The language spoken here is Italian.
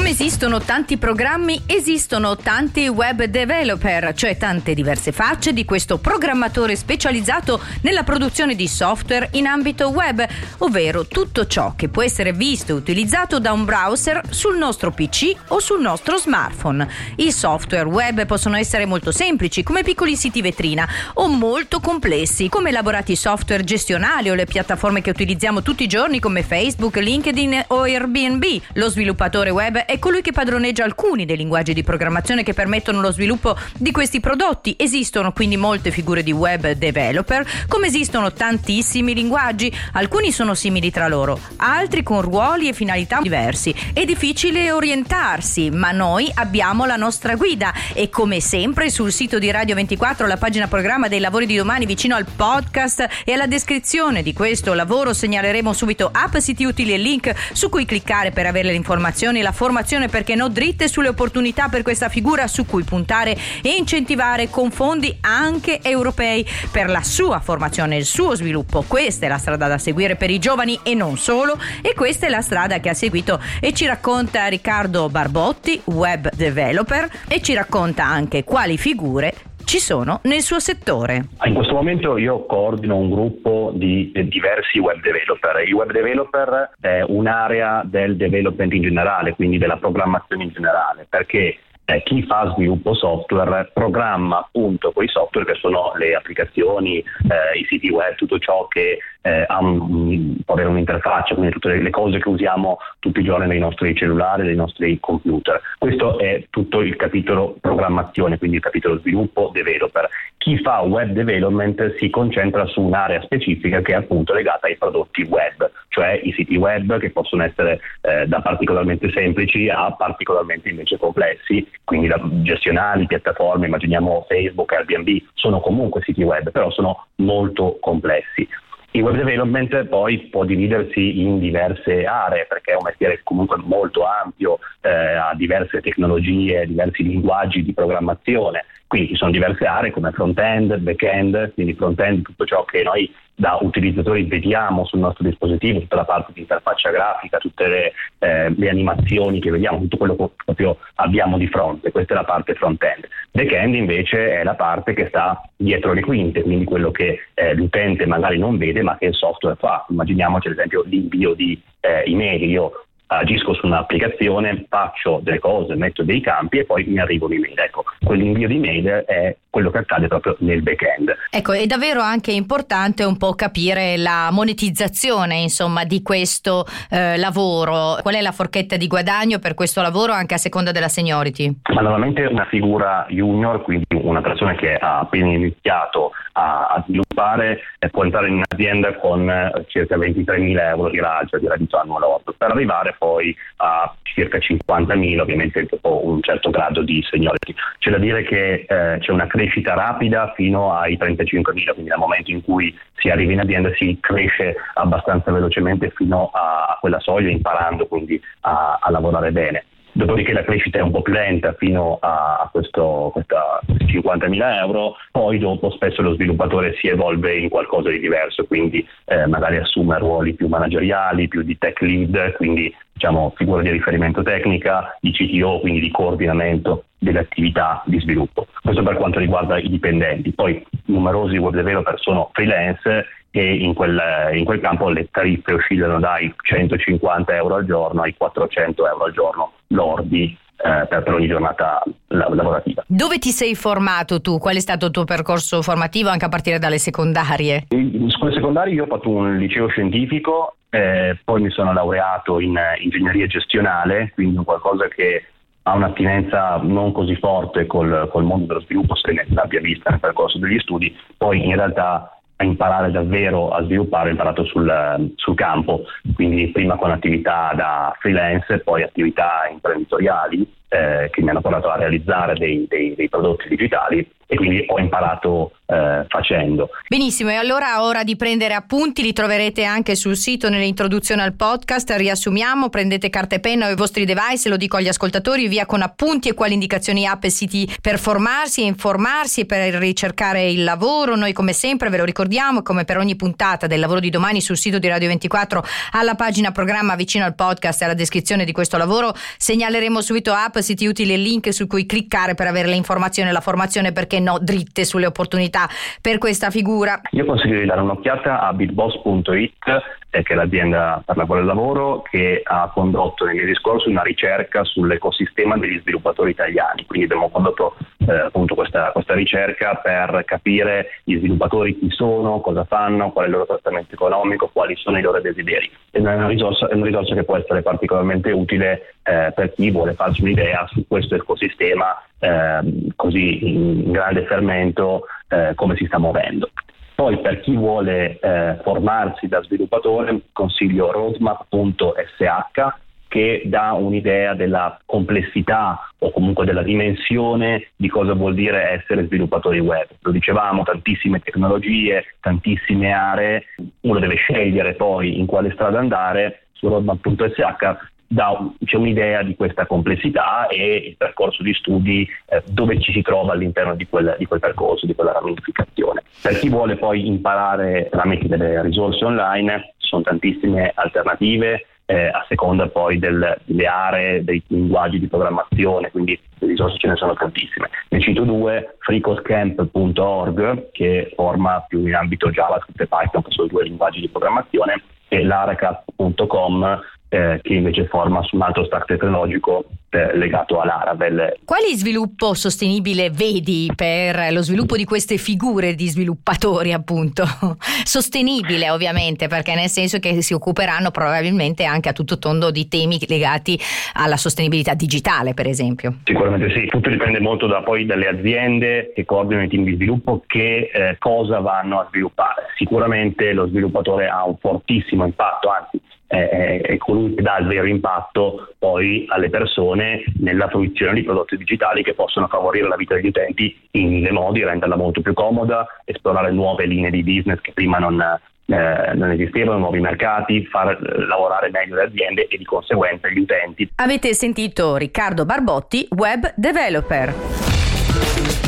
Come esistono tanti programmi, esistono tanti web developer, cioè tante diverse facce di questo programmatore specializzato nella produzione di software in ambito web, ovvero tutto ciò che può essere visto e utilizzato da un browser sul nostro PC o sul nostro smartphone. I software web possono essere molto semplici, come piccoli siti vetrina, o molto complessi, come elaborati software gestionali o le piattaforme che utilizziamo tutti i giorni come Facebook, LinkedIn o Airbnb. Lo sviluppatore web è colui che padroneggia alcuni dei linguaggi di programmazione che permettono lo sviluppo di questi prodotti. Esistono quindi molte figure di web developer, come esistono tantissimi linguaggi. Alcuni sono simili tra loro, altri con ruoli e finalità diversi. È difficile orientarsi, ma noi abbiamo la nostra guida e come sempre sul sito di Radio 24, la pagina programma dei lavori di domani vicino al podcast e alla descrizione di questo lavoro segnaleremo subito app, siti utili e link su cui cliccare per avere le informazioni e la formazione perché no dritte sulle opportunità per questa figura su cui puntare e incentivare con fondi anche europei per la sua formazione e il suo sviluppo. Questa è la strada da seguire per i giovani e non solo e questa è la strada che ha seguito e ci racconta Riccardo Barbotti, web developer e ci racconta anche quali figure ci sono nel suo settore? In questo momento io coordino un gruppo di diversi web developer. Il web developer è un'area del development in generale, quindi della programmazione in generale, perché eh, chi fa sviluppo software programma appunto quei software che sono le applicazioni, eh, i siti web, tutto ciò che eh, ha un, può avere un'interfaccia, quindi tutte le, cose che usiamo tutti i giorni nei nostri cellulari, nei nostri computer. Questo è tutto il capitolo programmazione, quindi il capitolo sviluppo developer. Chi fa web development si concentra su un'area specifica che è appunto legata ai prodotti web, cioè i siti web che possono essere eh, da particolarmente semplici a particolarmente invece complessi quindi da gestionali, piattaforme, immaginiamo Facebook, Airbnb, sono comunque siti web, però sono molto complessi. Il web development poi può dividersi in diverse aree perché è un mestiere comunque molto ampio, eh, ha diverse tecnologie, diversi linguaggi di programmazione, quindi ci sono diverse aree come front-end, back-end, quindi front-end tutto ciò che noi da utilizzatori vediamo sul nostro dispositivo, tutta la parte di interfaccia grafica, tutte le, eh, le animazioni che vediamo, tutto quello che proprio abbiamo di fronte, questa è la parte front-end. Back-end invece è la parte che sta dietro le quinte, quindi quello che eh, l'utente magari non vede ma che il software fa. Immaginiamoci ad esempio l'invio di eh, email, io agisco su un'applicazione, faccio delle cose, metto dei campi e poi mi arrivo un'email. Ecco, quell'invio di mail è quello che accade proprio nel back-end. Ecco, è davvero anche importante un po' capire la monetizzazione, insomma, di questo eh, lavoro. Qual è la forchetta di guadagno per questo lavoro anche a seconda della seniority? Ma normalmente una figura junior, quindi una persona che ha appena iniziato a, a sviluppare, eh, può entrare in un'azienda con eh, circa 23.000 euro di raggio di reddito annuo lordo, per arrivare poi a circa 50.000, ovviamente dopo un certo grado di seniority. C'è da dire che eh, c'è una crescita rapida fino ai 35.000, quindi dal momento in cui si arriva in azienda si cresce abbastanza velocemente fino a, a quella soglia, imparando quindi a, a lavorare bene dopodiché la crescita è un po' più lenta fino a questo, questa 50.000 euro, poi dopo spesso lo sviluppatore si evolve in qualcosa di diverso, quindi eh, magari assume ruoli più manageriali, più di tech lead, quindi diciamo figura di riferimento tecnica, di CTO, quindi di coordinamento delle attività di sviluppo. Questo per quanto riguarda i dipendenti. Poi numerosi web developer sono freelance e in quel, in quel campo le tariffe oscillano dai 150 euro al giorno ai 400 euro al giorno lordi eh, per, per, ogni giornata lavorativa. Dove ti sei formato tu? Qual è stato il tuo percorso formativo anche a partire dalle secondarie? In scuole secondarie io ho fatto un liceo scientifico, eh, poi mi sono laureato in ingegneria gestionale, quindi qualcosa che ha un'attinenza non così forte col, col mondo dello sviluppo, se ne l'abbia vista nel percorso degli studi, poi in realtà a imparare davvero a sviluppare, ho imparato sul, sul, campo, quindi prima con attività da freelance, poi attività imprenditoriali eh, che mi hanno portato a realizzare dei, dei, dei, prodotti digitali e quindi ho imparato eh, facendo. Benissimo, e allora ora di prendere appunti, li troverete anche sul sito nell'introduzione al podcast, riassumiamo, prendete carta e penna o i vostri device, lo dico agli ascoltatori, via con appunti e quali indicazioni app e siti per formarsi e informarsi e per ricercare il lavoro. Noi come sempre ve lo ricordiamo, come per ogni puntata del lavoro di domani sul sito di Radio 24 alla pagina programma vicino al podcast e alla descrizione di questo lavoro segnaleremo subito app, siti utili e link su cui cliccare per avere le informazioni e la formazione, perché no, dritte sulle opportunità per questa figura. Io consiglio di dare un'occhiata a bitboss.it eh, che è l'azienda per la quale lavoro, che ha condotto nei mesi scorsi una ricerca sull'ecosistema degli sviluppatori italiani. Quindi abbiamo condotto eh, appunto questa, questa, ricerca per capire gli sviluppatori chi sono, cosa fanno, qual è il loro trattamento economico, quali sono i loro desideri. È una risorsa, è una risorsa che può essere particolarmente utile eh, per chi vuole farsi un'idea su questo ecosistema eh, così in grande fermento eh, come si sta muovendo. Poi per chi vuole eh, formarsi da sviluppatore consiglio roadmap.sh che dà un'idea della complessità o comunque della dimensione di cosa vuol dire essere sviluppatori web. Lo dicevamo, tantissime tecnologie, tantissime aree, uno deve scegliere poi in quale strada andare, su roadmap.sh dà c'è un'idea di questa complessità e il percorso di studi eh, dove ci si trova all'interno di quel, di quel, percorso, di quella ramificazione. Per chi vuole poi imparare tramite delle risorse online, ci sono tantissime alternative eh, a seconda poi del, delle aree, dei linguaggi di programmazione, quindi le risorse ce ne sono tantissime. Ne cito due, freecodecamp.org che forma più in ambito JavaScript e Python, che sono due linguaggi di programmazione, e l'aracap.com eh, che invece forma su un altro stack tecnologico eh, legato all'Arabel. Quali sviluppo sostenibile vedi per lo sviluppo di queste figure di sviluppatori appunto? sostenibile ovviamente perché nel senso che si occuperanno probabilmente anche a tutto tondo di temi legati alla sostenibilità digitale per esempio. Sicuramente sì, tutto dipende molto da, poi dalle aziende che coordinano i team di sviluppo che eh, cosa vanno a sviluppare. Sicuramente lo sviluppatore ha un fortissimo impatto, anzi è, è colui che dà il vero impatto poi alle persone nella fruizione di prodotti digitali che possono favorire la vita degli utenti in mille modi, renderla molto più comoda, esplorare nuove linee di business che prima non, eh, non esistevano, nuovi mercati, far lavorare meglio le aziende e di conseguenza gli utenti. Avete sentito Riccardo Barbotti, web developer.